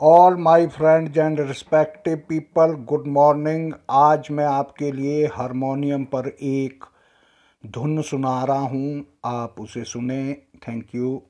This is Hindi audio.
All my friends and respective people good morning आज मैं आपके लिए हारमोनियम पर एक धुन सुना रहा हूँ। आप उसे सुने। Thank you